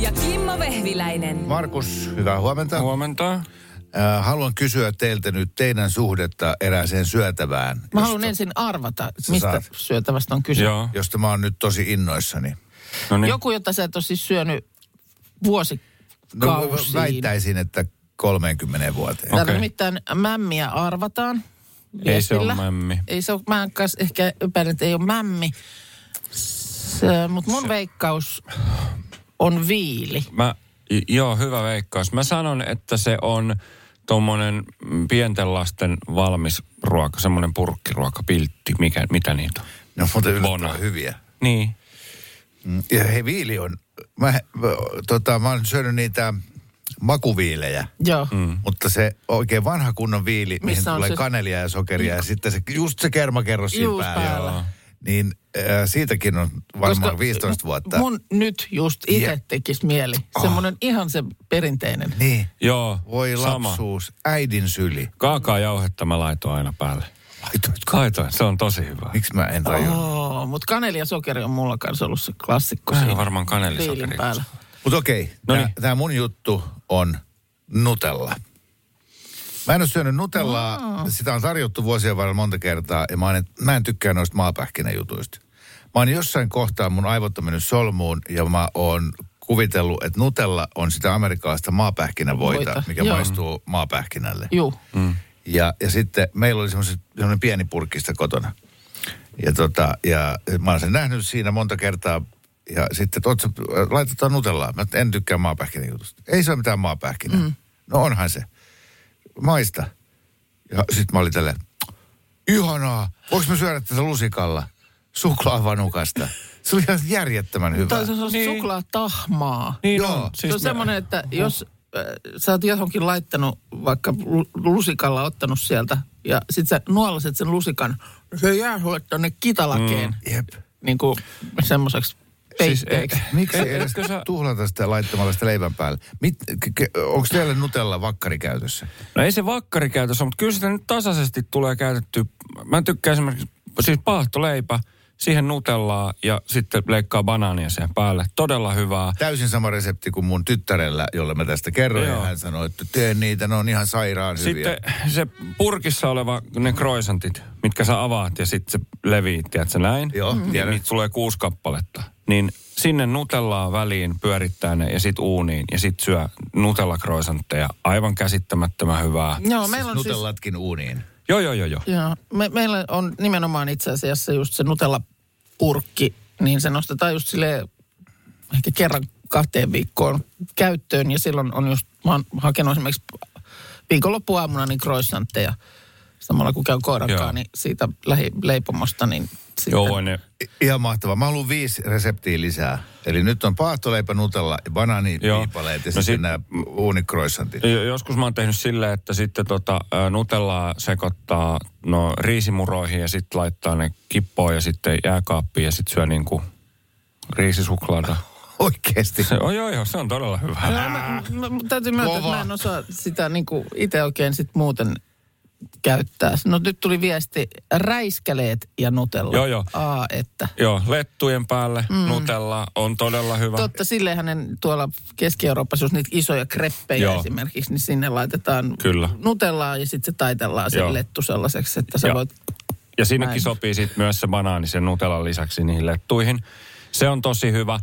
Ja Kimmo Vehviläinen. Markus, hyvää huomenta. Huomenta. Äh, haluan kysyä teiltä nyt teidän suhdetta erääseen syötävään, Mä josta, haluan ensin arvata, mistä saat. syötävästä on kyse. Joo. josta mä oon nyt tosi innoissani. No niin. Joku, jota sä et ole siis syönyt No, vuosikausiin. väittäisin, että 30 vuoteen. Täällä Okei. nimittäin mämmiä arvataan. Ei se viestillä. ole mämmi. Ei se ole, mä ehkä epäilen, että ei ole mämmi. Mutta mun veikkaus on viili. Mä, joo, hyvä veikkaus. Mä sanon, että se on tuommoinen pienten lasten valmis ruoka, semmoinen purkkiruoka, piltti, mikä, mitä niitä on. On muuten yllättävän Bona. hyviä. Niin. Mm, Ja hei, viili on... Mä, mä- tota, mä oon syönyt niitä makuviilejä. Joo. Mm. Mutta se oikein vanha kunnon viili, mihin Missä on tulee se- kanelia ja sokeria ja sitten se, just se kermakerros siinä päällä. päällä. Joo. Niin äh, siitäkin on varmaan 15 vuotta. Mun nyt just itse Ja- tekisi mieli. Semmoinen ihan se perinteinen. Niin. Joo, Voi sama. lapsuus, äidin syli. Kaakaajauhetta mä laitoin aina päälle. Laitoitko? Laitoin, se on tosi hyvä. Miksi mä en tajunnut? Oh, mutta kaneli ja sokeri on mulla kanssa ollut se klassikko siinä. varmaan kanelisokeri. Viilin päällä. Mutta okei, Noniin. tämä mun juttu on Nutella. Mä en ole syönyt Nutellaa, sitä on tarjottu vuosien varrella monta kertaa, ja mä en, mä en tykkää noista maapähkinäjutuista. Mä oon jossain kohtaa, mun aivot on mennyt solmuun, ja mä oon kuvitellut, että Nutella on sitä amerikkalaista maapähkinävoita, Voita, mikä joo. maistuu maapähkinälle. Juu. Ja, ja sitten meillä oli semmoinen, semmoinen pieni purkkista kotona. Ja, tota, ja mä oon sen nähnyt siinä monta kertaa. Ja sitten, että sä- laitetaan nutellaa. Mä en tykkää maapähkinäjutusta. Ei se ole mitään maapähkinää. Mm. No onhan se. Maista. Ja sitten mä olin tälleen, ihanaa. Voinko mä syödä tätä lusikalla? Suklaavanukasta. Se oli ihan järjettömän hyvä. Tai se on niin. suklaatahmaa. Niin Joo. on. Siis se on semmoinen, että jos äh, sä oot johonkin laittanut, vaikka lu- lusikalla ottanut sieltä, ja sit sä nuolaset sen lusikan, se jää sulle tonne kitalakeen, mm. Jep. niin kuin semmoiseksi Siis, peitteeksi. eh, Miksi Et- edes sä- tuhlata sitä laittamalla sitä leivän päälle? Mit, onko teillä Nutella vakkari käytössä? No ei se vakkari käytössä, mutta kyllä sitä nyt tasaisesti tulee käytetty. Mä tykkään esimerkiksi, siis paahtoleipä, siihen nutellaa ja sitten leikkaa banaania siihen päälle. Todella hyvää. Täysin sama resepti kuin mun tyttärellä, jolle mä tästä kerroin. Joo. Ja hän sanoi, että tee niitä, ne on ihan sairaan hyviä. Sitten se purkissa oleva, ne croissantit, mitkä sä avaat ja sitten se leviit, tiedätkö näin? Joo, Niin tiedän. niitä tulee kuusi kappaletta. Niin sinne nutellaa väliin, pyörittää ne ja sitten uuniin ja sitten syö nutella croissantteja. Aivan käsittämättömän hyvää. Joo, siis meillä on siis... nutellatkin uuniin. Joo, joo, joo, joo. Joo, me, meillä on nimenomaan itse asiassa just se Nutella-purkki, niin se nostetaan just sille ehkä kerran kahteen viikkoon käyttöön. Ja silloin on just, mä oon hakenut esimerkiksi viikonloppuaamuna niin croissantteja. Samalla kun käyn koirankaan, Joo. niin siitä lähileipomosta, niin sitten... Joo, voi ne I- Ihan mahtavaa. Mä haluan viisi reseptiä lisää. Eli nyt on paahtoleipä, nutella ja banaaniviipaleet ja No sitten sit- nämä uunikroissantit. Jo- Joskus mä oon tehnyt silleen, että sitten tota, nutellaa sekoittaa no, riisimuroihin ja sitten laittaa ne kippoon ja sitten jääkaappiin ja sitten syö niinku riisisuklaata. Oikeesti. Se, oh, joo, joo, se on todella hyvä. No, mä, mä, mä, täytyy myöntää, että mä en osaa sitä niin itse oikein sit muuten käyttää. No nyt tuli viesti, räiskäleet ja nutella. Joo, joo. Aa, että. Joo, lettujen päälle mm. nutella on todella hyvä. Totta, sille hänen tuolla Keski-Euroopassa, jos niitä isoja kreppejä Joo. esimerkiksi, niin sinne laitetaan Kyllä. nutellaa ja sitten se taitellaan sen Joo. lettu sellaiseksi, että sä Ja- voit... Ja sinnekin Näin. sopii sitten myös se banaani sen nutelan lisäksi niihin lettuihin. Se on tosi hyvä. Öö,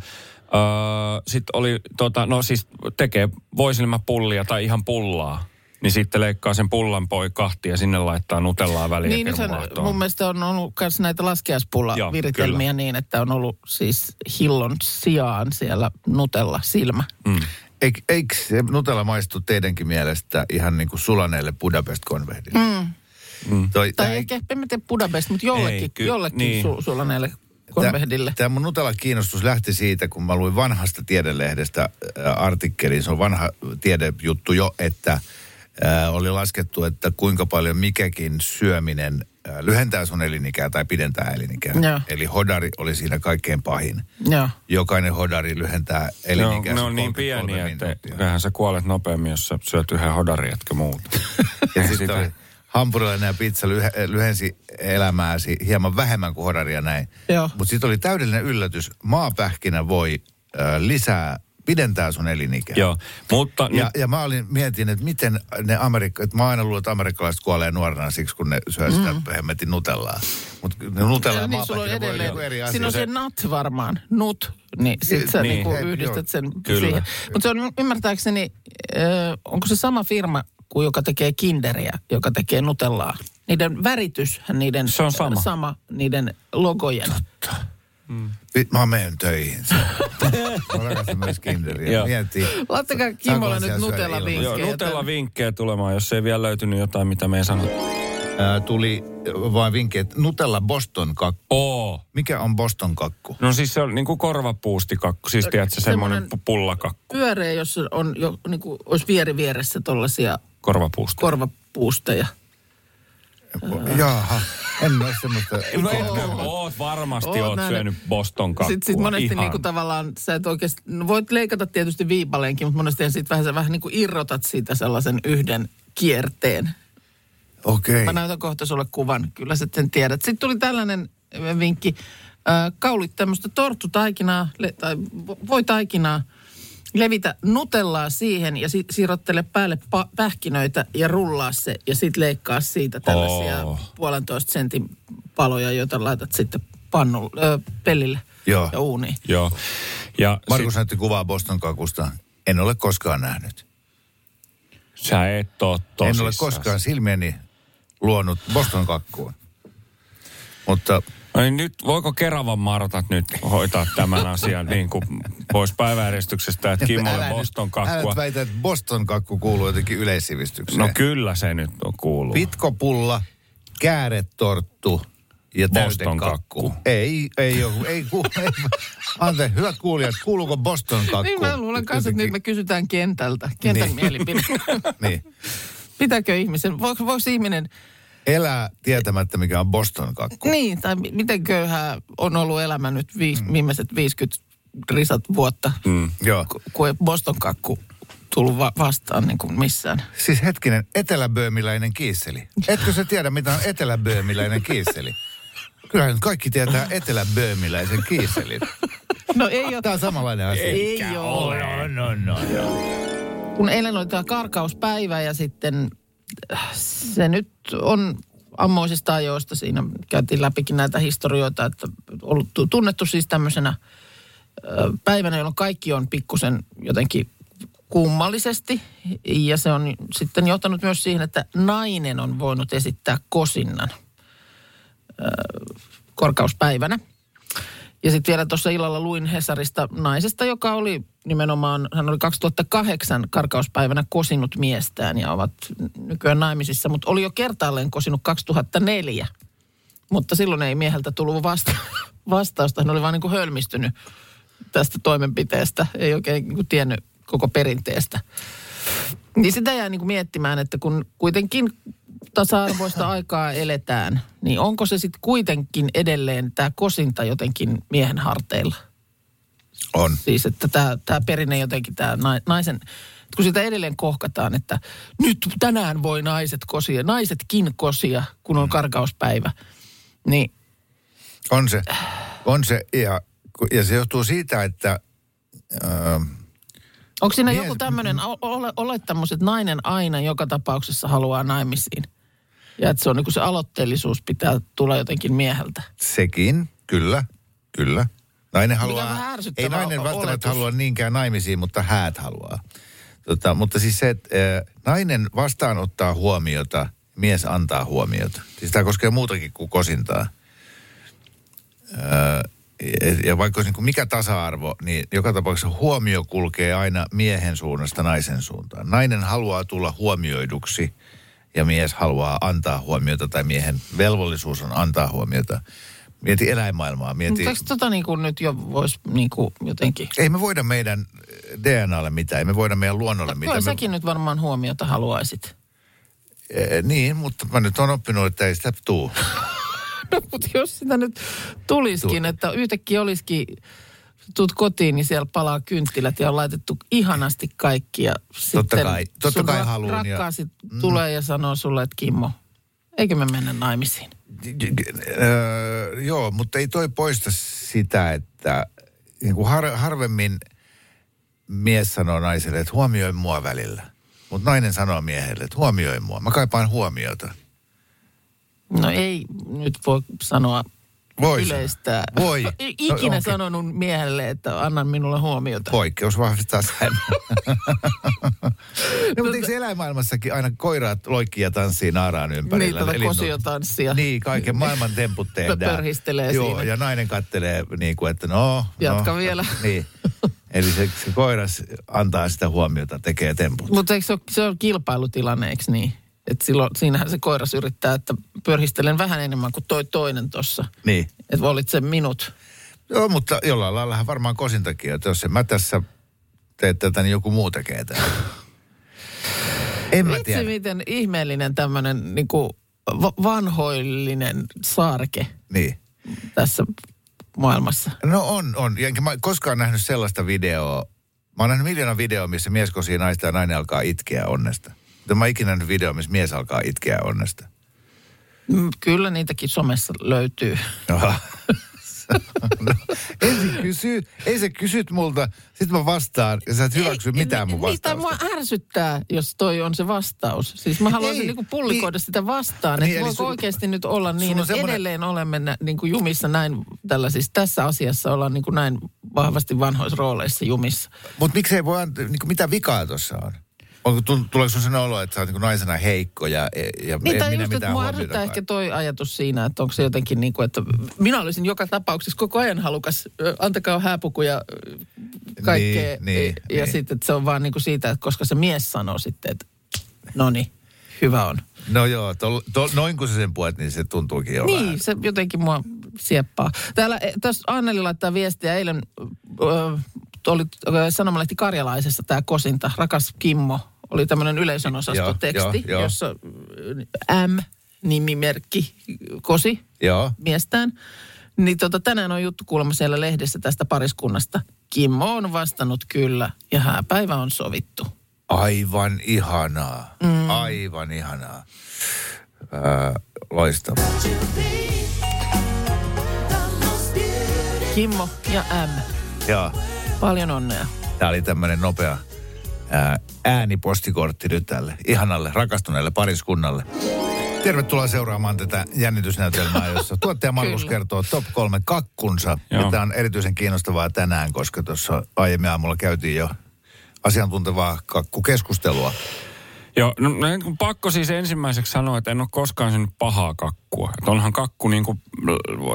sitten oli, tota, no siis tekee voisilmäpullia tai ihan pullaa. Niin sitten leikkaa sen pullan poi kahtia ja sinne laittaa nutellaa väliin Niin, niin sen, kermavaahtoa. mun mielestä on ollut myös näitä Joo, laskiaispulla-viritelmiä kyllä. niin, että on ollut siis hillon sijaan siellä nutella silmä. Mm. Eik, eikö se Nutella maistu teidänkin mielestä ihan niin kuin sulaneelle Budapest-konvehdille? Mm. Toi, Tai tää ei- ehkä, en mä tiedä Budapest, mutta jollekin, Ei, ky- jollekin niin. su, sulaneelle konvehdille. Tämä mun Nutella-kiinnostus lähti siitä, kun mä luin vanhasta tiedelehdestä äh, artikkelin. Se on vanha tiedejuttu jo, että äh, oli laskettu, että kuinka paljon mikäkin syöminen äh, lyhentää sun elinikää tai pidentää elinikää. Joo. Eli hodari oli siinä kaikkein pahin. Joo. Jokainen hodari lyhentää elinikää. ne on niin 33 pieniä, että kyllähän sä kuolet nopeammin, jos sä syöt yhden hodarin, etkä muut. Ja sitten hampurilainen ja pizza lyhe, lyhensi elämääsi hieman vähemmän kuin hodari ja näin. Mutta sitten oli täydellinen yllätys. Maapähkinä voi äh, lisää, pidentää sun elinikää. Joo, mutta Ja, nyt, ja mä olin, mietin, että miten ne Amerikka, että mä aina luulen, että amerikkalaiset kuolee nuorena siksi, kun ne syö sitä mm. hemmetin nutellaa. Mutta nutella ja Ja niin sulla on voi edelleen, eri asia. siinä on se nut varmaan, nut, niin sit sä Niin, niinku hei, yhdistät joo. sen Kyllä. siihen. Mutta se on ymmärtääkseni, äh, onko se sama firma kuin joka tekee kinderiä, joka tekee nutellaa? Niiden väritys, niiden Se on sama. sama niiden logojen. Vi- Mä menen töihin. mä rakastan myös kinderiä. Joo. Miettii. Laittakaa Kimmolle Saanko nyt asiaa syödä nutella ilman? joo, vinkkejä. Nutella vinkkejä tulemaan, jos ei vielä löytynyt jotain, mitä me ei sanottu. Ää, tuli vain vinkki, että Nutella Boston kakku. Oo. Mikä on Boston kakku? No siis se on niinku korvapuustikakku, siis tiedätkö, semmoinen Semmoinen- pu- pullakakku, Pyöreä, jos on jo, niin kuin, olisi vieri vieressä tollaisia korvapuusti. korvapuusteja. Jaha, en ole semmoista. No etkö oot varmasti Oot oot syönyt Boston kakkua. Sitten sit monesti Ihan. niinku tavallaan, sä et oikeasti, no voit leikata tietysti viipaleenkin, mutta monesti sitten vähän, sä vähän niinku irrotat siitä sellaisen yhden kierteen. Okei. Mä näytän kohta sulle kuvan, kyllä sä sen tiedät. Sitten tuli tällainen äh, vinkki, äh, kaulit tämmöistä torttutaikinaa le- tai vo- voitaikinaa, levitä nutellaa siihen ja si- sirottele päälle pa- pähkinöitä ja rullaa se ja sitten leikkaa siitä tällaisia Oh. puolentoista sentin paloja, joita laitat sitten pannu, ö, pellille Joo. ja uuniin. Joo. Ja Markus sit, näytti kuvaa Boston kakusta. En ole koskaan nähnyt. sä et oo En ole koskaan silmieni luonut Boston kakkuun. Mutta No niin nyt, voiko Keravan Martat nyt hoitaa tämän asian niin kuin pois päiväjärjestyksestä, että Kimmolle älä Boston älä kakkua. nyt väitä, että Boston kakku kuuluu jotenkin yleissivistykseen. No kyllä se nyt on kuuluu. Pitkopulla, kääretorttu ja Boston kakku. Ei, ei ole. Ei, ku, ei, Ante, hyvät kuulijat, kuuluuko Boston kakku? Niin mä luulen kanssa, että nyt me kysytään kentältä, kentän Niin. mielipide. Niin. Pitääkö ihmisen, voiko, voiko ihminen, Elää tietämättä, mikä on Boston kakku. niin, tai mi- miten köyhää on ollut elämä nyt viis, mm. viimeiset 50 risat vuotta, Mm. Joo. ku- kun ei Boston kakku tullut va- vastaan niin kuin missään. Siis hetkinen, eteläböömiläinen kiisseli. Etkö sä tiedä, mitä on eteläböömiläinen kiisseli? Kyllähän nyt kaikki tietää eteläböömiläisen kiisselin. No ei ole. Tämä on samanlainen asia. Ei ole. No, no, no. kun eilen oli tämä karkauspäivä ja sitten se nyt on ammoisista ajoista. Siinä käytiin läpikin näitä historioita, että ollut tu- tunnettu siis tämmöisenä päivänä, jolloin kaikki on pikkusen jotenkin kummallisesti. Ja se on sitten johtanut myös siihen, että nainen on voinut esittää kosinnan korkauspäivänä. Ja sitten vielä tuossa illalla luin Hesarista naisesta, joka oli nimenomaan, hän oli 2008 karkauspäivänä kosinut miestään ja ovat nykyään naimisissa, mutta oli jo kertaalleen kosinut 2004. Mutta silloin ei mieheltä tullut vasta- vastausta, hän oli vaan niin kuin hölmistynyt tästä toimenpiteestä, ei oikein niin kuin tiennyt koko perinteestä. Niin sitä jää niin kuin miettimään, että kun kuitenkin tasa-arvoista aikaa eletään, niin onko se sitten kuitenkin edelleen tämä kosinta jotenkin miehen harteilla? On. Siis, että tämä, tämä perinne jotenkin, tämä naisen, kun sitä edelleen kohkataan, että nyt tänään voi naiset kosia, naisetkin kosia, kun on karkauspäivä, niin On se. On se. Ja, ja se johtuu siitä, että... Öö, onko siinä Mies- joku tämmöinen ole, olettamus, että nainen aina joka tapauksessa haluaa naimisiin? Ja että se on niin kuin se aloitteellisuus pitää tulla jotenkin mieheltä. sekin, kyllä, kyllä. Nainen on haluaa, ei nainen välttämättä oletus. halua niinkään naimisiin, mutta häät haluaa. Tota, mutta siis se, että äh, nainen vastaanottaa huomiota, mies antaa huomiota. Siis tämä koskee muutakin kuin kosintaa. Äh, ja- vaikka olisi niin kuin mikä tasa-arvo, niin joka tapauksessa huomio kulkee aina miehen suunnasta naisen suuntaan. Nainen haluaa tulla huomioiduksi ja mies haluaa antaa huomiota tai miehen velvollisuus on antaa huomiota. Mieti eläinmaailmaa, mieti... Mutta tota niin kuin nyt jo voisi niin kuin jotenkin... Ei me voida meidän DNAlle mitään, ei me voida meidän luonnolle Kyllä mitään. Me, säkin nyt varmaan huomiota haluaisit. Eh, niin, mutta mä nyt on oppinut, että ei sitä tuu. No, mutta jos sitä nyt tulisikin, Tuu. että yhtäkkiä olisikin, tuut kotiin, niin siellä palaa kynttilät ja on laitettu ihanasti kaikki. Ja sitten kai- totta kai ra- haluun ja- Rakkaasi tulee ja sanoo sulle, että Kimmo, eikö me mennä naimisiin? Öö, joo, mutta ei toi poista sitä, että niin kuin har, harvemmin mies sanoo naiselle, että huomioi mua välillä. Mutta nainen sanoo miehelle, että huomioi mua. Mä kaipaan huomiota. No ei nyt voi sanoa Voi yleistää. Voi. Ikinä No, sanonut miehelle, että anna minulle huomiota. Poikkeus vahvistaa säännön. no, mutta eikö eläinmaailmassakin aina koiraat loikkii ja tanssii naaraan ympärillä? Niin, tätä Linnut? kosiotanssia. Niin, kaiken maailman temput tehdään. Pörhistelee Joo, siinä. ja nainen kattelee niin kuin, että no... Jatka no, vielä. Niin. Eli se, se koiras antaa sitä huomiota, tekee temput. Mutta se se on kilpailutilanne, eikö niin? Että silloin, siinähän se koiras yrittää, että pörhistelen vähän enemmän kuin toi toinen tuossa. Niin. Että volit sen minut. Joo, mutta jollain lailla varmaan kosintakin, että jos en mä tässä tee tätä, niin joku muu tekee tätä. En mä Vitsi, tiedä. miten ihmeellinen tämmöinen va- vanhoillinen saarke Niin. tässä maailmassa. No on, on. Enkä mä koskaan nähnyt sellaista videoa. Mä oon nähnyt miljoona videoa, missä mies kosii naista ja nainen alkaa itkeä onnesta. Mutta mä oon ikinä nähnyt video, missä mies alkaa itkeä onnesta. Mm, Kyllä niitäkin somessa löytyy. no, ensin kysy, ei se kysyt multa, sit mä vastaan ja sä et hyväksy mitään mun Niitä vastausta. mua ärsyttää, jos toi on se vastaus. Siis mä haluaisin Ei, niinku pullikoida niin. sitä vastaan. Niin, Että voiko sun- oikeasti nyt olla niin, että semmoinen- edelleen olemme nä, niinku jumissa näin tällaisissa, tässä asiassa ollaan niinku näin vahvasti vanhoissa rooleissa jumissa. Mutta miksei voi antaa, niin mitä vikaa tuossa on? Tuleeko sun sen olo, että sä oot niin naisena heikko ja, ja Niin, en minä just, mitään mua ärsyttää ehkä toi ajatus siinä, että onko se jotenkin niin kuin, että minä olisin joka tapauksessa koko ajan halukas, antakaa hääpuku ja kaikkea. Niin, niin, ja niin. sitten että se on vaan niin kuin siitä, että koska se mies sanoo sitten, että no niin, hyvä on. No joo, tol, tol, noin kun sä sen puet, niin se tuntuukin jo vähän. Niin, se jotenkin mua sieppaa. Täällä eh, tässä Anneli laittaa viestiä eilen, ö, oli sanomalehti Karjalaisessa tämä kosinta, rakas Kimmo, oli tämmöinen yleisön osastoteksti, joo, joo. jossa ö, M-nimimerkki kosi Joo. miestään. Niin tota, tänään on juttu kuulemma siellä lehdessä tästä pariskunnasta. Kimmo on vastannut kyllä ja hääpäivä on sovittu. Aivan ihanaa. Mm. Aivan ihanaa. Ää, loistavaa. Kimmo ja M, Joo. paljon onnea. Tämä oli tämmöinen nopea äänipostikortti nyt tälle ihanalle, rakastuneelle pariskunnalle. Tervetuloa seuraamaan tätä jännitysnäytelmää, jossa tuottaja Markus kertoo top kolme kakkunsa. Joo. Ja tämä on erityisen kiinnostavaa tänään, koska tuossa aiemmin aamulla käytiin jo asiantuntevaa kakkukeskustelua. Joo, no, no niin pakko siis ensimmäiseksi sanoa, että en ole koskaan syönyt pahaa kakkua. Että onhan kakku niin kuin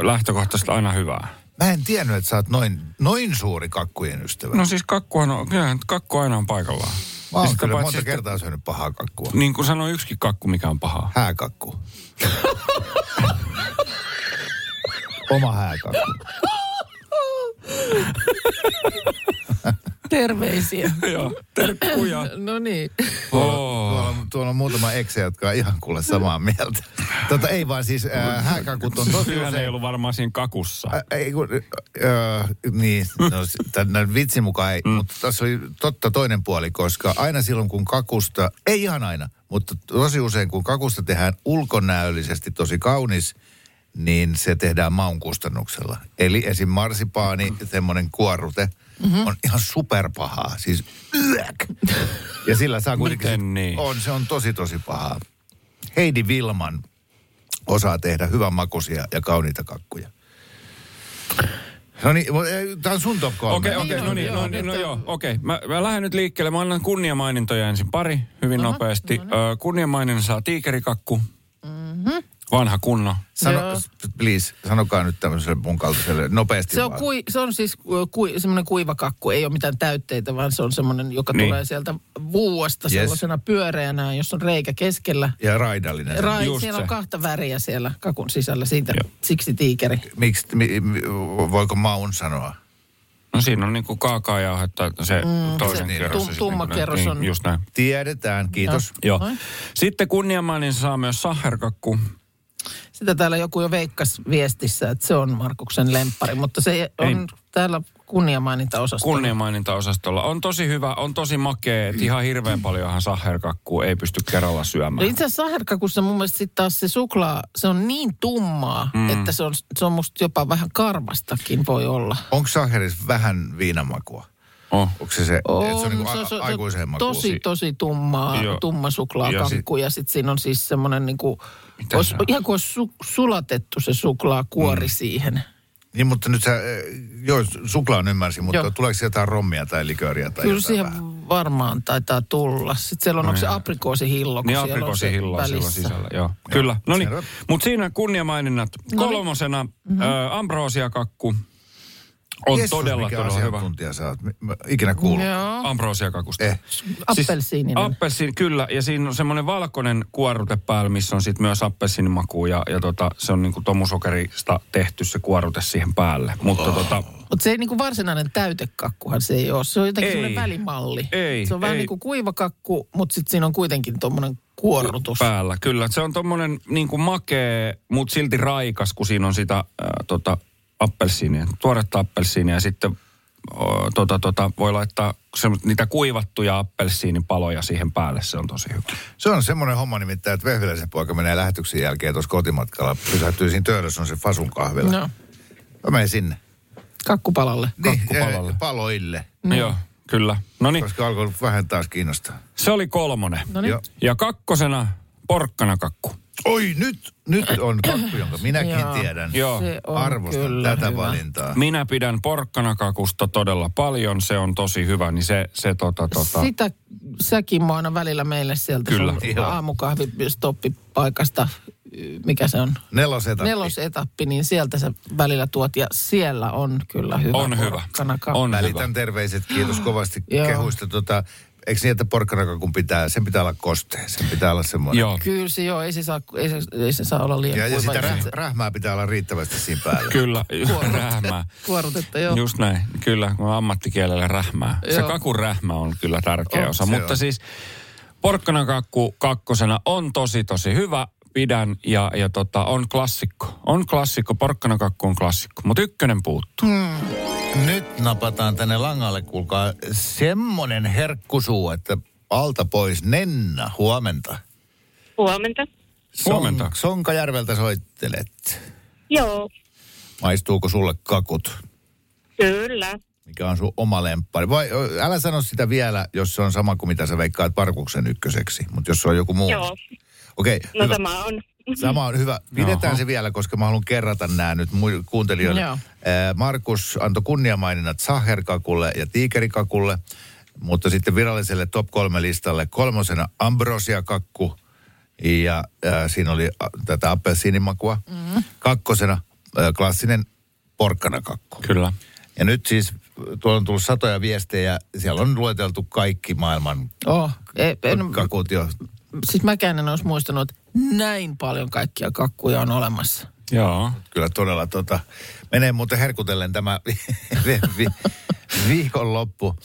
lähtökohtaisesti aina hyvää. Mä en tiennyt, että sä oot noin, noin suuri kakkujen ystävä. No siis kakkuhan on, kyllähän kakku aina on paikallaan. Mä oon sitä kyllä monta sitten- kertaa syönyt pahaa kakkua. Niin kuin sanoi yksikin kakku, mikä on pahaa. Hääkakku. Oma hääkakku. Terveisiä. Joo, terkkuja. no niin. Tuolla, on, tuolla on muutama ekse, jotka on ihan kuule samaa mieltä. Tota, ei vaan siis äh, hääkakut on tosi Syöhän ei usein... ollut varmaan siinä kakussa. Ä, ei kun, äh, niin, no, tämän vitsin mukaan ei, mm. mutta tässä oli totta toinen puoli, koska aina silloin kun kakusta, ei ihan aina, mutta tosi usein kun kakusta tehdään ulkonäöllisesti tosi kaunis, niin se tehdään maun kustannuksella. Eli esim. marsipaani, semmoinen kuorrute, mm-hmm. on ihan superpahaa, siis yök. Ja sillä saa kuitenkin... Miten niin? On, se on tosi tosi pahaa. Heidi Vilman osaa tehdä hyvän makuisia ja kauniita kakkuja. No niin, tämä on sun top kolme. Okei, okei, no niin, no, niin, no joo, okei. Mä, mä lähden nyt liikkeelle. Mä annan kunniamainintoja ensin pari, hyvin nopeasti. Ö, kunniamaininnan saa tiikerikakku. Vanha kunno. Sano, Joo. please, sanokaa nyt tämmöiselle mun kaltaiselle nopeasti Se on, vaan. kui, se on siis kui, semmoinen kuiva kakku, ei ole mitään täytteitä, vaan se on semmoinen, joka Niin. niin. tulee sieltä vuuesta Yes. sellaisena pyöreänä, jossa on reikä keskellä. Ja raidallinen. Rai, Just siellä on se. kahta väriä siellä kakun sisällä, siitä Joo. siksi tiikeri. Miksi, mi, mi, voiko maun sanoa? No siinä on niinku kaakaajauhetta se toisen se kerros. tum- siis tumma niinku kerros on- Niin, Just näin. Tiedetään, kiitos. Joo. Noin. Sitten kunniamainin saa myös saherkakku. Sitä täällä joku jo veikkas viestissä, että se on Markuksen lemppari, mutta se on Ei. täällä kunniamaininta osastolla. Kunniamaininta-osastolla. On tosi hyvä, on tosi makea, että ihan hirveän paljonhan saherkakkua ei pysty kerralla No syömään. itse asiassa saherkakussa mun mielestä sitten taas se suklaa, se on niin tummaa, mm. että se on, se on musta jopa vähän karvastakin voi olla. Onko saherissa vähän viinamakua? Oh. Onko se se, että se on niin kuin se- se- aikuiseen makuun? Tosi, tosi tummaa, Joo. tumma Ja suklaakakku. Ja sitten siinä on siis semmoinen niin kuin, Mitä on? ihan kuin olisi su, sulatettu se suklaakuori mm. siihen. Niin, mutta nyt sä, eh, joo, suklaan ymmärsin, mutta Joo. tuleeko sieltä jotain rommia tai likööriä tai Kyllä siihen vähän? varmaan taitaa tulla. Sitten siellä on, onko se aprikoosihillo, kun Niin siellä on se välissä. sisällä, joo. Kyllä, no niin. Mutta siinä kunniamaininnat. Kolmosena mm-hmm. ä, ambrosiakakku on Jessus, todella, mikä todella hyvä. sä oot. Mä- ikinä kuullut. Joo. Ambrosiakakusta. Eh. Appelsiininen. Appelsiin, kyllä. Ja siinä on semmoinen valkoinen kuorute päällä, missä on sitten myös appelsiinimakua. Ja, ja tota, se on niinku tomusokerista tehty se kuorute siihen päälle. Mutta Oh. tota, Mutta se ei niinku varsinainen täytekakkuhan se ei ole. Se on jotenkin Ei. semmoinen välimalli. Ei, Se on vähän ei. niin kuin kuivakakku, mutta sitten siinä on kuitenkin tuommoinen kuorrutus. päällä, kyllä. Se on tommonen niin kuin makee, mutta silti raikas, kun siinä on sitä ää, tota, appelsiinia, tuoretta appelsiinia ja sitten o, tota, tota, voi laittaa niitä kuivattuja appelsiinipaloja siihen päälle. Se on tosi hyvä. Se on semmoinen homma nimittäin, että Vehviläisen poika menee lähetyksen jälkeen tuossa kotimatkalla. Pysähtyy siinä Töölössä, on se Fasun kahvila. No, Mä menen sinne. kakkupalalle. Niin, Kakkupalalle. eh, paloille. No. Joo, kyllä. No niin, Koska alkoi vähän taas kiinnostaa. se oli kolmonen. No niin. Joo. Ja kakkosena porkkanakakku. Oi, nyt, nyt on kakku, jonka minäkin Joo. tiedän. Joo. Se Arvostan kyllä tätä hyvä. valintaa. Minä pidän porkkanakakusta todella paljon. Se on tosi hyvä, niin se, se tota, tota, Sitä säkin aina välillä meille sieltä Kyllä. sun aamukahvistoppipaikasta, mikä se on, Nelosetappi. nelosetappi, niin sieltä sä välillä tuot. Ja siellä on kyllä hyvä On hyvä. On Välitän hyvä. terveiset, kiitos kovasti Joo. kehuista. Tota, eikö niin, että porkkanakakun pitää, sen pitää olla kostea, sen pitää olla semmoinen. Joo, Kyllä se joo, ei se saa, ei se, ei se saa olla liian Ja, ja sitä se- rähmää pitää olla riittävästi siinä päällä. kyllä. Rähmää. Kuorutetta, joo. Just näin, kyllä, kun ammattikielellä rähmää. Se Joo. kakun rähmä on kyllä tärkeä On, osa, se mutta on. siis porkkanakakku kakkosena on tosi tosi hyvä, pidän ja, ja tota, on klassikko. On klassikko, porkkanakakku on klassikko, mutta ykkönen puuttuu. Nyt napataan tänne langalle, kuulkaa, semmonen herkkusuu, että alta pois. Nenna, huomenta. Huomenta. Huomenta. Sonkajärveltä soittelet. Joo, Maistuuko sulle kakut? kyllä. Mikä on sun oma lemppari? Vai älä sano sitä vielä, jos se on sama kuin mitä sä veikkaat Parkuksen ykköseksi. Mutta jos se on joku muu. Joo, Okei, no hyvä. tämä on. Sama on hyvä. Pidetään Oho. se vielä, koska mä haluan kerrata nämä nyt kuuntelijoille. Joo. Markus antoi kunniamaininnat Saherkakulle ja Tiikerikakulle, mutta sitten viralliselle top kolme listalle kolmosena Ambrosia-kakku ja ää, siinä oli ä, tätä appelsiinimakua. Mm-hmm. Kakkosena ää, klassinen porkkanakakku. Kyllä. Ja nyt siis tuolla on tullut satoja viestejä, siellä on lueteltu kaikki maailman Oh, ei, en, kakut jo. Siis mäkään en olisi muistanut, että näin paljon kaikkia kakkuja on olemassa. Joo. Kyllä todella tota, menee muuten herkutellen tämä vi, vi, viikonloppu.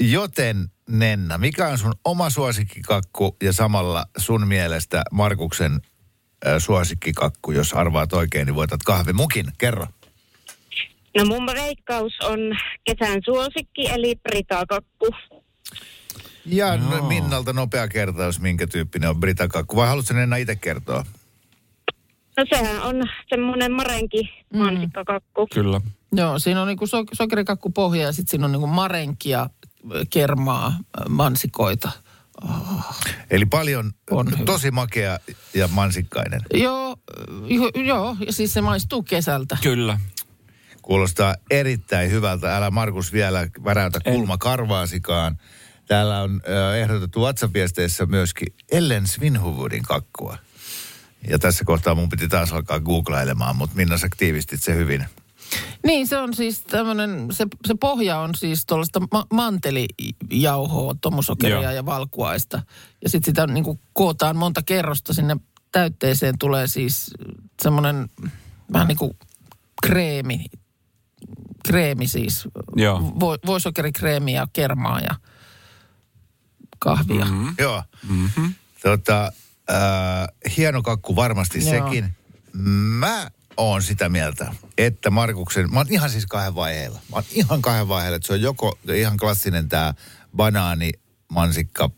Joten Nenna, mikä on sun oma suosikkikakku ja samalla sun mielestä Markuksen äh, suosikkikakku? Jos arvaat oikein, niin voitat kahvimukin. Kerro. No mun veikkaus on kesän suosikki, eli Britakakku. Ja no. Minnalta nopea kertaus, minkä tyyppinen on Britakakku. Vai haluatko Nenna itse kertoa? No sehän on semmoinen marenki mansikkakakku. Kyllä. Joo, siinä on niinku so, sokerikakku pohja ja sitten siinä on niinku marenkia, kermaa, mansikoita. Eli paljon, On hyvä. tosi makea ja mansikkainen. Joo, jo, joo, ja siis se maistuu kesältä. Kyllä. Kuulostaa erittäin hyvältä. Älä Markus vielä väräytä kulma karvaasikaan. Täällä on äh, ehdotettu WhatsApp-viesteissä myöskin Ellen Svinhuvudin kakkua. Ja tässä kohtaa mun piti taas alkaa googlailemaan, mutta Minna sä tiivistit se hyvin. Niin, se on siis tämmöinen, se, se pohja on siis tuollaista ma- mantelijauhoa, tomusokeria Joo. ja valkuaista. Ja sitten sitä niin kuin kootaan monta kerrosta sinne täytteeseen tulee siis semmoinen vähän niin kuin kreemi, kreemi siis. Joo. Vo, voisokerikreemiä ja kermaa ja kahvia. Mm-hmm. Joo. Mm-hmm. Tota, äh, hieno kakku varmasti Joo. sekin. Mä oon sitä mieltä, että Markuksen, mä oon ihan siis kahden vaiheella. Mä oon ihan kahden vaiheella, että se on joko ihan klassinen tää banaani, mansikka,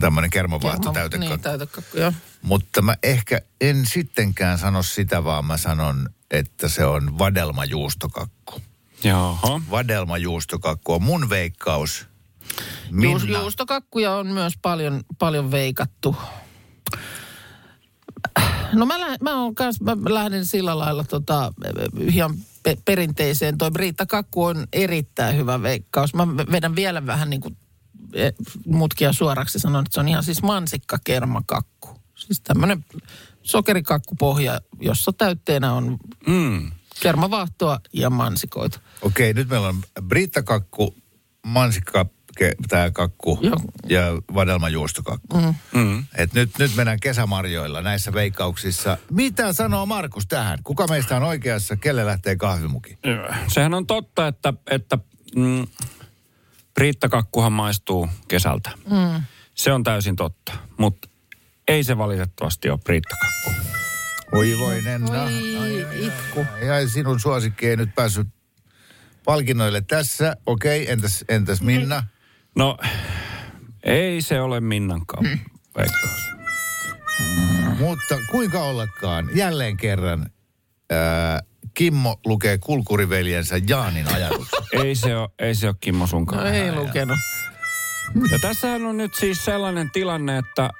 tämmöinen kermavaahto täytekakku. Niin, täytekakku, joo. Mutta mä ehkä en sittenkään sano sitä, vaan mä sanon, että se on vadelmajuustokakku. Jaha. Vadelmajuustokakku on mun veikkaus. Minna. juustokakkuja on myös paljon, paljon veikattu. No mä, lä- mä, on kans, mä lähden sillä lailla tota, ihan pe- perinteiseen. Toi Briittakakku on erittäin hyvä veikkaus. Mä vedän vielä vähän niin kuin eh, mutkia suoraksi sanon, että se on ihan siis mansikkakermakakku. Siis tämmöinen sokerikakkupohja, jossa täytteenä on Mm. kermavaahtoa ja mansikoita. Okei, nyt meillä on brittakakku, mansikka, tämä kakku Joo. ja vadelmajuustokakku. Mm. Mm. Et nyt, nyt mennään kesämarjoilla näissä veikkauksissa. Mitä sanoo Markus tähän? Kuka meistä on oikeassa? Kelle lähtee kahvimuki? Sehän on totta, että, että mm, Priittakakkuhan maistuu kesältä. Mm. Se on täysin totta, mutta ei se valitettavasti ole Priittakakku. Oi voi Nenna. Oi, itku. Ja sinun suosikki ei nyt päässyt palkinnoille tässä. Okei, entäs, entäs Minna? No, ei se ole Minnankaan mm. veikkaus. Mutta kuinka ollakaan, jälleen kerran ää, Kimmo lukee kulkuriveljensä Jaanin ajatuksen. Ei se ole, ei se ole Kimmo sunkaan. No ei lukenut. Ja tässähän on nyt siis sellainen tilanne, että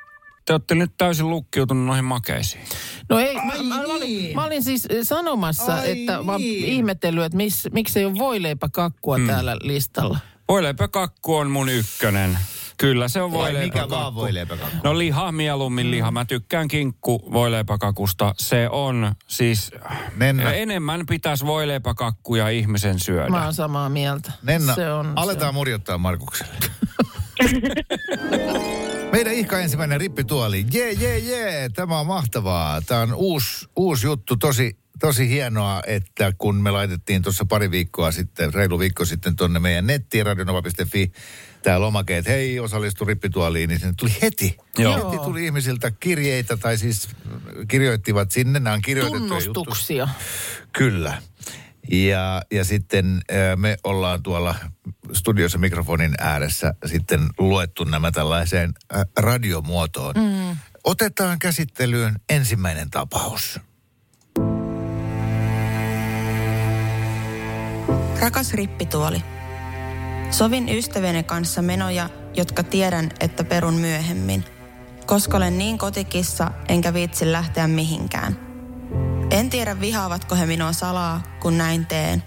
te olette nyt täysin lukkiutunut noihin makeisiin. No ei, mä, mä, mä, olin, mä olin siis sanomassa, Ai että mä oon niin. ihmetellyt, että miss, miksi ei ole voileipäkakkua mm. täällä listalla. Voileipäkakku on mun ykkönen. Kyllä se on Vai mikä voileipäkakku. vaan voileipäkakku? No liha, mieluummin liha. Mä tykkään kinkku voileipäkakusta. Se on siis... Nenna. Enemmän pitäisi voileipäkakkuja ihmisen syödä. Mä oon samaa mieltä. Nenna, se on, aletaan se on. murjottaa Markukselle. Meidän ihka ensimmäinen rippituoli. Jee, jee, jee. Tämä on mahtavaa. Tämä on uusi, uusi juttu. Tosi, tosi hienoa, että kun me laitettiin tuossa pari viikkoa sitten, reilu viikko sitten tuonne meidän nettiin radionova.fi, tämä lomake, että hei, osallistu rippituoliin, niin sinne tuli heti. Joo. Heti tuli ihmisiltä kirjeitä, tai siis kirjoittivat sinne, nämä on kirjoitettuja juttuja. Tunnustuksia. Kyllä. Ja, ja sitten me ollaan tuolla studiossa mikrofonin ääressä sitten luettu nämä tällaiseen radiomuotoon. Mm. Otetaan käsittelyyn ensimmäinen tapaus. Rakas rippituoli. Sovin ystävieni kanssa menoja, jotka tiedän, että perun myöhemmin, koska olen niin kotikissa enkä viitsi lähteä mihinkään. En tiedä vihaavatko he minua salaa, kun näin teen,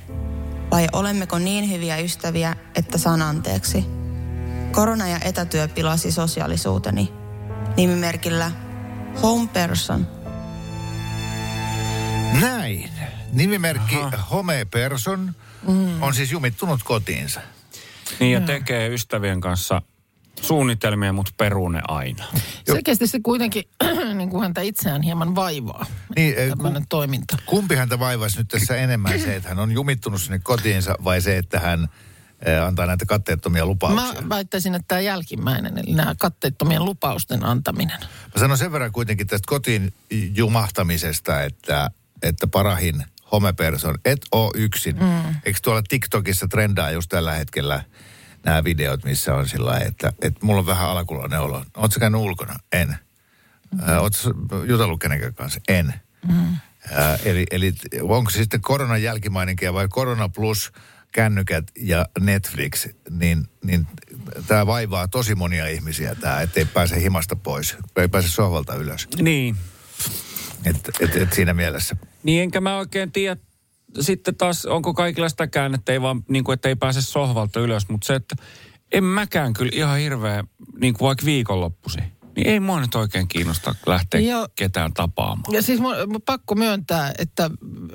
vai olemmeko niin hyviä ystäviä, että saan anteeksi. Korona ja etätyö pilasi sosiaalisuuteni. Nimimerkillä Home Person. Näin. Nimimerkki Home Person mm. on siis jumittunut kotiinsa. Niin ja tekee ystävien kanssa suunnitelmia, mutta peruu ne aina. Selkeästi se kuitenkin niin kuin häntä itseään hieman vaivaa. Niin, eh, Tämmöinen toiminta. Kumpi häntä vaivaisi nyt tässä enemmän se, että hän on jumittunut sinne kotiinsa vai se, että hän eh, antaa näitä katteettomia lupauksia? Mä väittäisin, että tämä jälkimmäinen, eli nämä katteettomien lupausten antaminen. Mä sanon sen verran kuitenkin tästä kotiin jumahtamisesta, että, että parahin homeperson, et oo yksin. Mm. Eikö tuolla TikTokissa trendaa just tällä hetkellä nämä videot, missä on sillä lailla, että, että mulla on vähän alakuloinen olo. Ootko sä käynyt ulkona? En. Mm. Ootko sä jutellut kenenkään kanssa? En. Mm. Ää, eli, eli onko se sitten koronan jälkimaininkia vai korona plus kännykät ja Netflix, niin, niin tämä vaivaa tosi monia ihmisiä tämä, ettei pääse himasta pois, ei pääse sohvalta ylös. Niin. Et, et, et siinä mielessä. Niin enkä mä oikein tiedä, sitten taas onko kaikilla sitäkään, että ei vaan, niin kuin, että ei pääse sohvalta ylös, mutta se, että en mäkään kyllä ihan hirveä, niin kuin vaikka viikonloppusi. niin ei mua nyt oikein kiinnosta lähteä Joo. ketään tapaamaan. Ja siis mun, mun pakko myöntää, että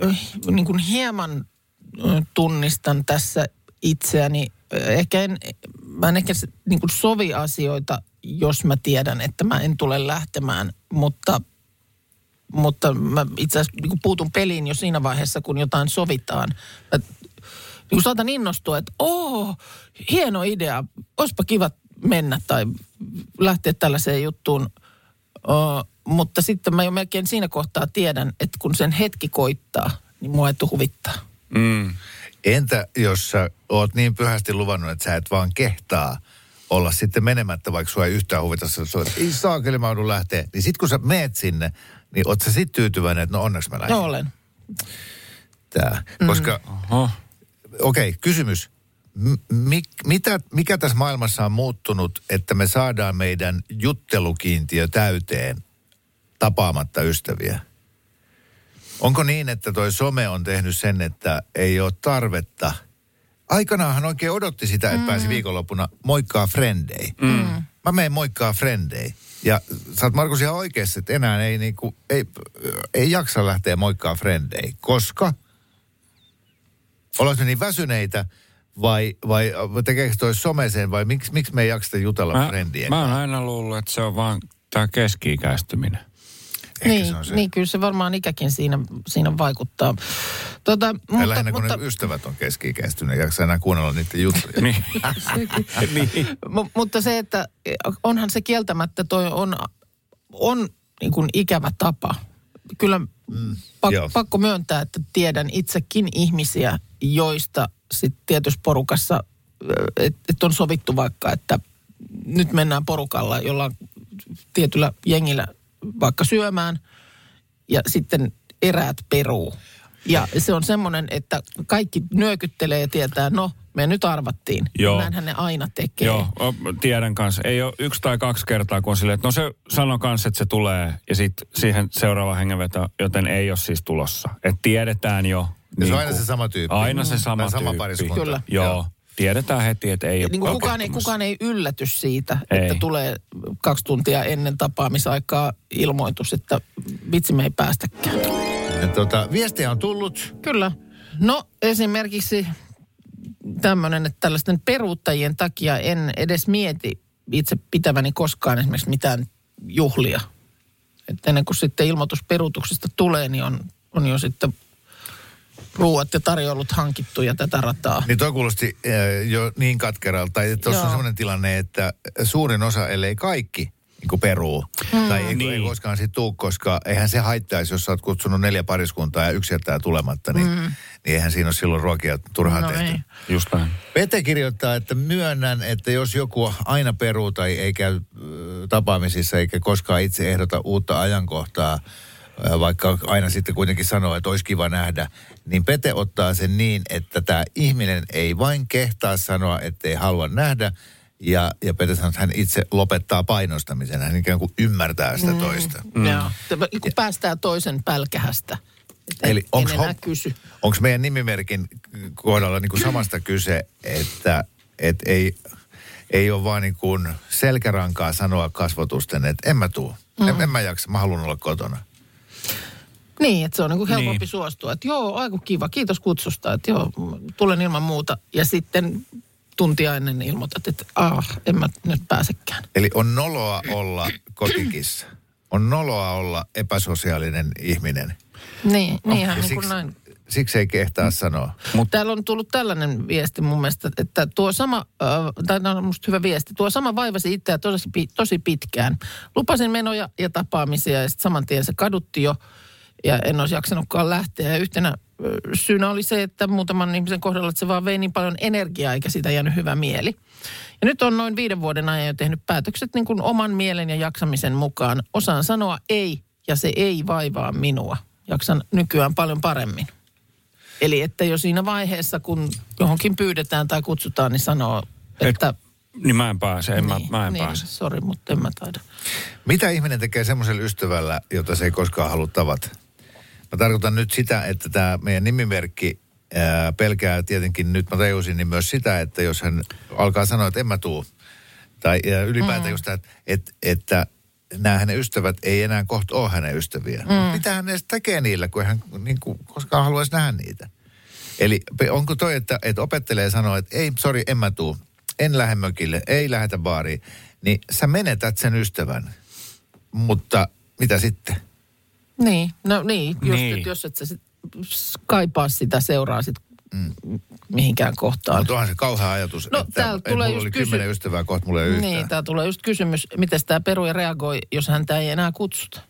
äh, niin kuin hieman äh, tunnistan tässä itseäni. Äh, Ehkä en, mä en ehkä niin kuin sovi asioita, jos mä tiedän, että mä en tule lähtemään, mutta, mutta mä itse asiassa niin puutun peliin jo siinä vaiheessa, kun jotain sovitaan. Mä, niin saatan innostua, että oo, hieno idea, olisipa kiva mennä tai lähteä tällaiseen juttuun. O, mutta sitten mä jo melkein siinä kohtaa tiedän, että kun sen hetki koittaa, niin mua ei huvittaa. Mm. Entä jos sä oot niin pyhästi luvannut, että sä et vaan kehtaa olla sitten menemättä, vaikka sua ei yhtään huvita, sä ei saakeli mä lähteä. Niin sit kun sä meet sinne, niin oot sä sit tyytyväinen, että no onneksi mä lähdin. No olen. Tää. Koska, Oho. okei, okay, kysymys. Mik, mitä, mikä tässä maailmassa on muuttunut, että me saadaan meidän juttelukiintiö täyteen tapaamatta ystäviä? Onko niin, että toi some on tehnyt sen, että ei ole tarvetta? Aikanaanhan oikein odotti sitä, että mm. pääsi viikonloppuna moikkaa frendei. Mm. Mä menen moikkaa frendei. Ja sä oot Markus ihan oikeassa, että enää ei, niinku, ei, ei jaksa lähteä moikkaa frendei. Koska? Ollaanko me niin väsyneitä vai, vai tekeekö toi some sen vai miksi, miksi me ei jaksa jutella Mä, frendien mä oon aina luullut, että se on vaan tämä keski-ikäistyminen. Ehkä niin, se on se. niin, kyllä se varmaan ikäkin siinä, siinä vaikuttaa. Ja mutta, lähinnä kun mutta, ne ystävät on keski-ikäistyneet, jaksa enää kuunnella niiden juttuja. Niin. niin. mu- mutta se, että onhan se kieltämättä toi on, on niin kuin ikävä tapa. Kyllä mm, joo. pak, pakko myöntää, että tiedän itsekin ihmisiä, joista sitten tietyssä porukassa, että et on sovittu vaikka, että nyt mennään porukalla, jolla on tietyllä jengillä vaikka syömään ja sitten eräät peruu. Ja se on semmoinen, että kaikki nyökyttelee ja tietää, no me nyt arvattiin. Joo. Näinhän ne aina tekee. Joo, o- tiedän kanssa. Ei ole yksi tai kaksi kertaa, kun on silleen, että no se sanoi kanssa, että se tulee. Ja sitten siihen seuraava hengenveto, joten ei ole siis tulossa. Että tiedetään jo. Ja se on niin aina kuin- se sama tyyppi. Aina se sama Tai sama tyyppi. pariskunta. Kyllä. Joo. Tiedetään heti, että ei ole Niin kuin kukaan, ei, kukaan ei ylläty siitä, Ei. että tulee kaksi tuntia ennen tapaamisaikaa ilmoitus, että vitsi me ei päästäkään. Ja Tota, viestiä on tullut. Kyllä. No esimerkiksi tämmöinen, että tällaisten peruuttajien takia en edes mieti itse pitäväni koskaan esimerkiksi mitään juhlia. Että ennen kuin sitten ilmoitus peruutuksesta tulee, niin on, on jo sitten ruuat ja tarjoulut hankittu ja tätä rataa. Niin toi kuulosti äh, jo niin katkeralta. Tai tuossa on sellainen tilanne, että suurin osa, ellei kaikki, niin kuin peruu. Mm. Tai ei, niin. ei Niin. koskaan sit tuu, koska eihän se haittaisi, jos sä oot kutsunut neljä pariskuntaa ja yksi jättää tulematta, niin, mm. niin eihän siinä ole silloin ruokia turhaan No tehty. ei. Just näin. Pete kirjoittaa, että myönnän, että jos joku aina peruu tai ei käy tapaamisissa eikä koskaan itse ehdota uutta ajankohtaa, vaikka aina sitten kuitenkin sanoo, että olisi kiva nähdä, niin Pete ottaa sen niin, että tämä ihminen ei vain kehtaa sanoa, että ei halua nähdä, ja, ja Pete sanoo, että hän itse lopettaa painostamisen, hän ikään kuin ymmärtää sitä toista. Mm. Joo. Tämä, niin kuin päästään toisen pälkähästä. Että Eli. Onko meidän nimimerkin kohdalla niin kuin samasta kyse, että et ei, ei ole vaan niin kuin selkärankaa sanoa kasvotusten, että en mä tuu. Mm. En, en mä jaksa, mä haluan olla kotona. Niin, että se on niin kuin helpompi Niin. suostua. Että joo, aiku kiva, kiitos kutsusta. Että joo, tulen ilman muuta. Ja sitten tuntia ennen ilmoitat, että ah, en mä nyt pääsekään. Eli on noloa olla kotikissa. On noloa olla epäsosiaalinen ihminen. Niin, niinhän Ja niin kuin siksi, näin. siksi ei kehtaa sanoa. Mutta täällä on tullut tällainen viesti mun mielestä, että tuo sama, äh, tai tämä on musta hyvä viesti, tuo sama vaivasi itseä tosi, tosi pitkään. Lupasin menoja ja tapaamisia ja sitten saman tien se kadutti jo ja en olisi jaksanutkaan lähteä. Ja yhtenä syynä oli se, että muutaman ihmisen kohdalla että se vaan vei niin paljon energiaa eikä siitä jäänyt hyvä mieli. Ja nyt on noin viiden vuoden ajan jo tehnyt päätökset niin kuin oman mielen ja jaksamisen mukaan. Osaan sanoa ei ja se ei vaivaa minua. Jaksan nykyään paljon paremmin. Eli että jo siinä vaiheessa, kun johonkin pyydetään tai kutsutaan, niin sanoo, että... Niin mä en pääse, en niin, mä, mä en niin, pääse. Sori, mutta en mä taida. Mitä ihminen tekee semmoisella ystävällä, jota se ei koskaan halua tavata? Mä tarkoitan nyt sitä, että tämä meidän nimimerkki ää, pelkää tietenkin nyt, mä tajusin, niin myös sitä, että jos hän alkaa sanoa, että en mä tuu, tai ja ylipäätään mm. just tämä, että, että nämä hänen ystävät ei enää kohta ole hänen ystäviä. Mm. Mitä hän edes tekee niillä, kun hän niin kuin, koskaan haluaisi nähdä niitä? Eli onko toi, että, että opettelee sanoo, että ei, sori, en mä tuu, en lähde mökille, ei lähetä baariin, niin sä menetät sen ystävän. Mutta mitä sitten? Niin, no niin, just, Niin. niin. jos et sä sit kaipaa sitä seuraa sit mm. mihinkään kohtaan. Mutta onhan se kauhea ajatus, No, että, täällä että tulee mulla just oli kysy- kymmenen ystävää, kohta mulla ei ole yhtään. Niin, tää tulee just kysymys, miten tämä peruja reagoi, jos häntä ei enää kutsuta.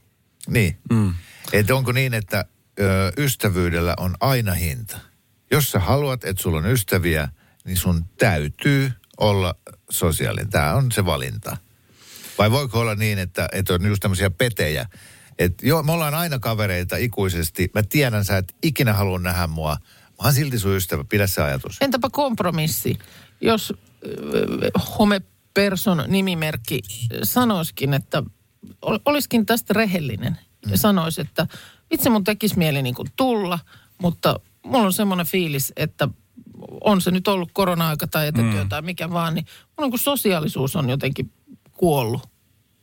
Niin. Mm. Että onko niin, että ö, ystävyydellä on aina hinta. Jos sä haluat, että sulla on ystäviä, niin sun täytyy olla sosiaalinen. Tämä on se valinta. Vai voiko olla niin, että, että on just tämmöisiä petejä, että joo, me ollaan aina kavereita ikuisesti. Mä tiedän, sä et ikinä halua nähdä mua. Mä oon silti sun ystävä, pidä se ajatus. Entäpä kompromissi? Jos äh, homeperson nimimerkki sanoisikin, että ol- olisikin tästä rehellinen ja sanoisi, että itse mun tekisi mieli niin kuin tulla, mutta mulla on semmoinen fiilis, että on se nyt ollut korona-aika tai etätyö mm. tai mikä vaan, niin mulla on kuin sosiaalisuus on jotenkin kuollut.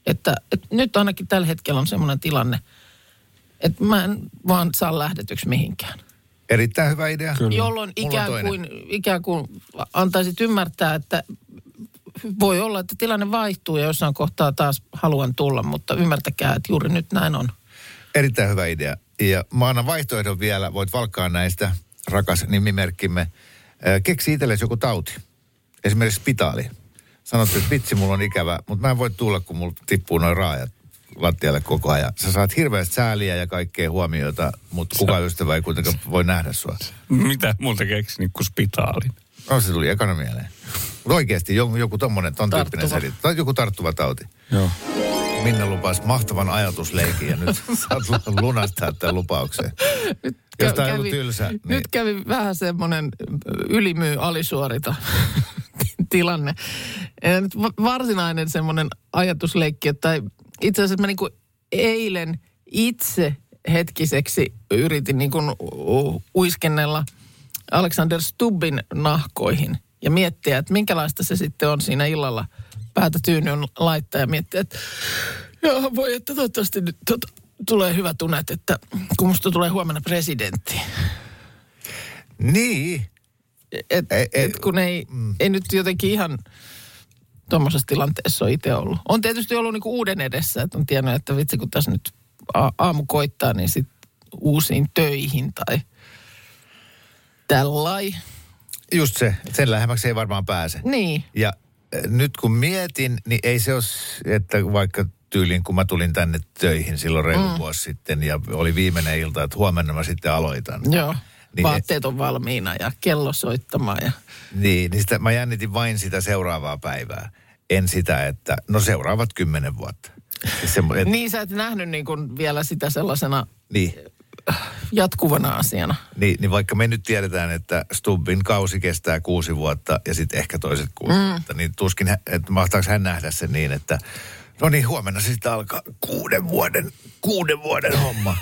Että, että nyt ainakin tällä hetkellä on semmoinen tilanne, että mä en vaan saa lähdetyksi mihinkään. Erittäin hyvä idea. Kyllä. Jolloin Mulla ikään kuin, ikään kuin antaisit ymmärtää, että voi olla, että tilanne vaihtuu ja jossain kohtaa taas haluan tulla, mutta ymmärtäkää, että juuri nyt näin on. Erittäin hyvä idea. Ja mä annan vaihtoehdon vielä, voit valkkaa näistä, rakas nimimerkkimme. Ö, Keksi itsellesi joku tauti. Esimerkiksi spitaali. Sanot, että vitsi, mulla on ikävä, mutta mä en voi tulla, kun mulla tippuu noin raajat lattialle koko ajan. Sä saat hirveästi sääliä ja kaikkea huomiota, mutta kukaan ystävä ei kuitenkaan voi nähdä sua. Mitä multa keksi niin kuin spitaalin? No se tuli ekana mieleen. Mutta oikeasti joku, joku tommonen, ton tyyppinen Tarttuva. selit. Tai joku tarttuva tauti. Joo. Minna lupasi mahtavan ajatusleikin ja nyt saat lunastaa tämän lupauksen. Nyt kä- joku tylsä, niin- Nyt kävi vähän semmoinen ylimyy alisuorita tilanne. Nyt va- varsinainen semmoinen ajatusleikki, että itse asiassa mä niin kuin eilen itse hetkiseksi yritin niin kuin uiskennella Alexander Stubbin nahkoihin ja miettiä, että minkälaista se sitten on siinä illalla päätä tyynyn laittaa ja miettiä, että joo, voi, että toivottavasti nyt tota, tulee hyvä tunnet, että kun musta tulee huomenna presidentti. Niin. Et, Ei- et kun ei, mm. ei nyt jotenkin ihan tuommoisessa tilanteessa ole itse ollut. On tietysti ollut niinku uuden edessä, että on tiennyt, että vitsi kun tässä nyt a- aamu koittaa, niin sitten uusiin töihin tai tällai. Just se, sen lähemmäksi ei varmaan pääse. Niin. Ja äh, nyt kun mietin, niin ei se ole, että vaikka tyyliin kun mä tulin tänne töihin silloin reilu mm. vuosi sitten ja oli viimeinen ilta, että huomenna mä sitten aloitan. Joo. Niin, Vaatteet on valmiina ja kello soittamaan ja Niin, niin sitä, mä jännitin vain sitä seuraavaa päivää. En sitä, että no seuraavat kymmenen vuotta. Siis Se, et, Niin sä et nähnyt niin kuin vielä sitä sellaisena niin, jatkuvana asiana. niin, niin vaikka me nyt tiedetään, että Stubbin kausi kestää kuusi vuotta ja sitten ehkä toiset kuusi mm. vuotta, niin tuskin, että mahtaako hän nähdä sen niin, että no niin, huomenna sitten alkaa kuuden vuoden, kuuden vuoden homma.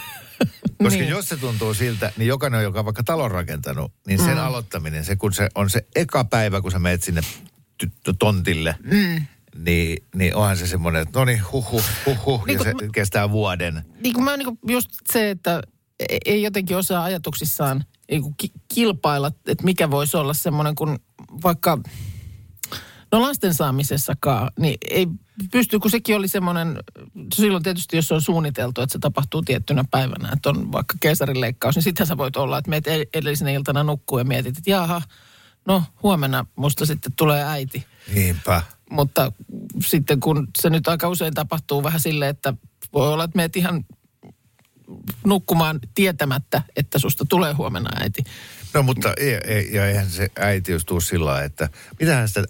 Koska niin. jos se tuntuu siltä, niin jokainen, joka on vaikka talon rakentanut, niin sen mm. aloittaminen, se kun se on se eka päivä, kun sä menet sinne ty- tontille, mm. niin, niin onhan se semmoinen, että no niin, huh, huh, huh, huh, Niin ja kun se mä- kestää vuoden. niin kuin mä niin kuin just se, että e- ei jotenkin osaa ajatuksissaan niin kuin ki- kilpailla, että mikä voisi olla semmoinen kuin vaikka, no lasten saamisessakaan, niin ei pysty, kun sekin oli semmoinen, silloin tietysti jos se on suunniteltu, että se tapahtuu tiettynä päivänä, että on vaikka keisarileikkaus, niin sittenhän sä voit olla, että meet edellisenä iltana nukkuu ja mietit, että jaha, no huomenna musta sitten tulee äiti. Niinpä. Mutta sitten kun se nyt aika usein tapahtuu vähän silleen, että voi olla, että meet ihan nukkumaan tietämättä, että susta tulee huomenna äiti. No mutta ei, ei, ja eihän se äitiys tuu sillä lailla, että mitähän sitä,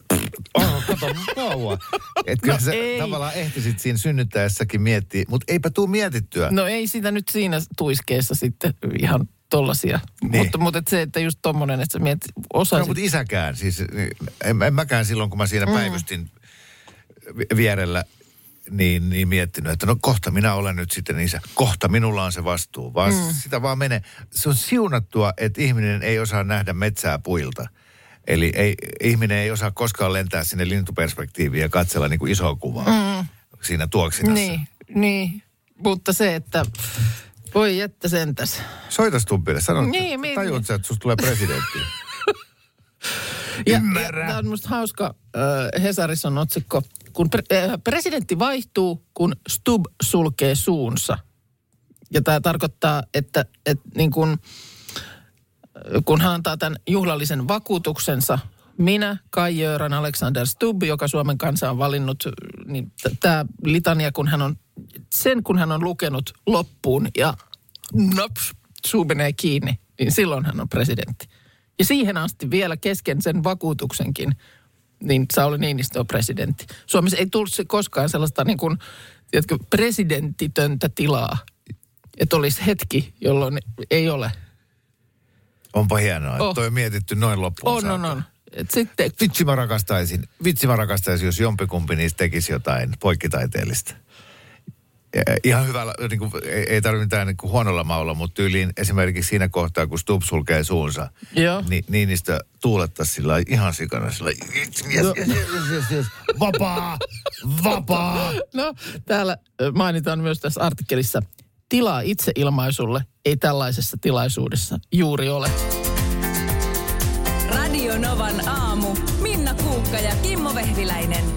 oh, kato, vauva. Että kyllä No sä ei. tavallaan ehtisit siinä synnyttäessäkin miettiä, mutta eipä tuu mietittyä. No ei sitä nyt siinä tuiskeessa sitten ihan tollasia. Niin. Mutta, mutta et se, että just tommonen, että sä mietit, No, osaisit. mutta isäkään, siis en, en mäkään silloin, kun mä siinä päivystin vi- vierellä, niin, niin miettinyt, että no kohta minä olen nyt sitten isä. Kohta minulla on se vastuu, vaan mm. sitä vaan menee. Se on siunattua, että ihminen ei osaa nähdä metsää puilta. Eli ei, ihminen ei osaa koskaan lentää sinne lintuperspektiiviin ja katsella niin kuin isoa kuvaa mm. siinä tuoksinassa. Niin. Niin, mutta se, että voi että sentäs. Soita Stubbille, sano, Niin, mi- tajuut sä, että susta tulee presidentti. Ja, Ymmärrä. ja tämä on musta hauska, äh, Hesarissa on otsikko, kun pre- äh, presidentti vaihtuu, kun Stub sulkee suunsa. Ja tämä tarkoittaa, että, että niin kun, äh, kun hän antaa tämän juhlallisen vakuutuksensa, minä, Kai Jöran, Alexander Stubb, joka Suomen kansa on valinnut, niin tämä litania, kun hän on, sen kun hän on lukenut loppuun ja naps, suu menee kiinni, niin silloin hän on presidentti. Ja siihen asti vielä kesken sen vakuutuksenkin, niin Sauli Niinistö on presidentti. Suomessa ei tullut se koskaan sellaista niin kuin, tiedätkö, presidenttitöntä tilaa, että olisi hetki, jolloin ei ole. Onpa hienoa, että Oh. toi on mietitty noin loppuun On, on, on. Et sitten, Vitsi mä rakastaisin, vitsi mä rakastaisin, jos jompikumpi niistä tekisi jotain poikkitaiteellista. Ja Ihan hyvällä, niin kuin, ei, ei tarvitse mitään niin kuin huonolla maulla, mutta tyyliin esimerkiksi siinä kohtaa, kun Stubb sulkee suunsa, Joo. niin Niinistö tuulettaisi sillä ihan sikana sillä yes, yes, yes, yes, yes, yes. vapaa, vapaa. no täällä mainitaan myös tässä artikkelissa, tilaa itseilmaisulle ei tällaisessa tilaisuudessa juuri ole. Radio Novan aamu. Minna Kuukka ja Kimmo Vehviläinen.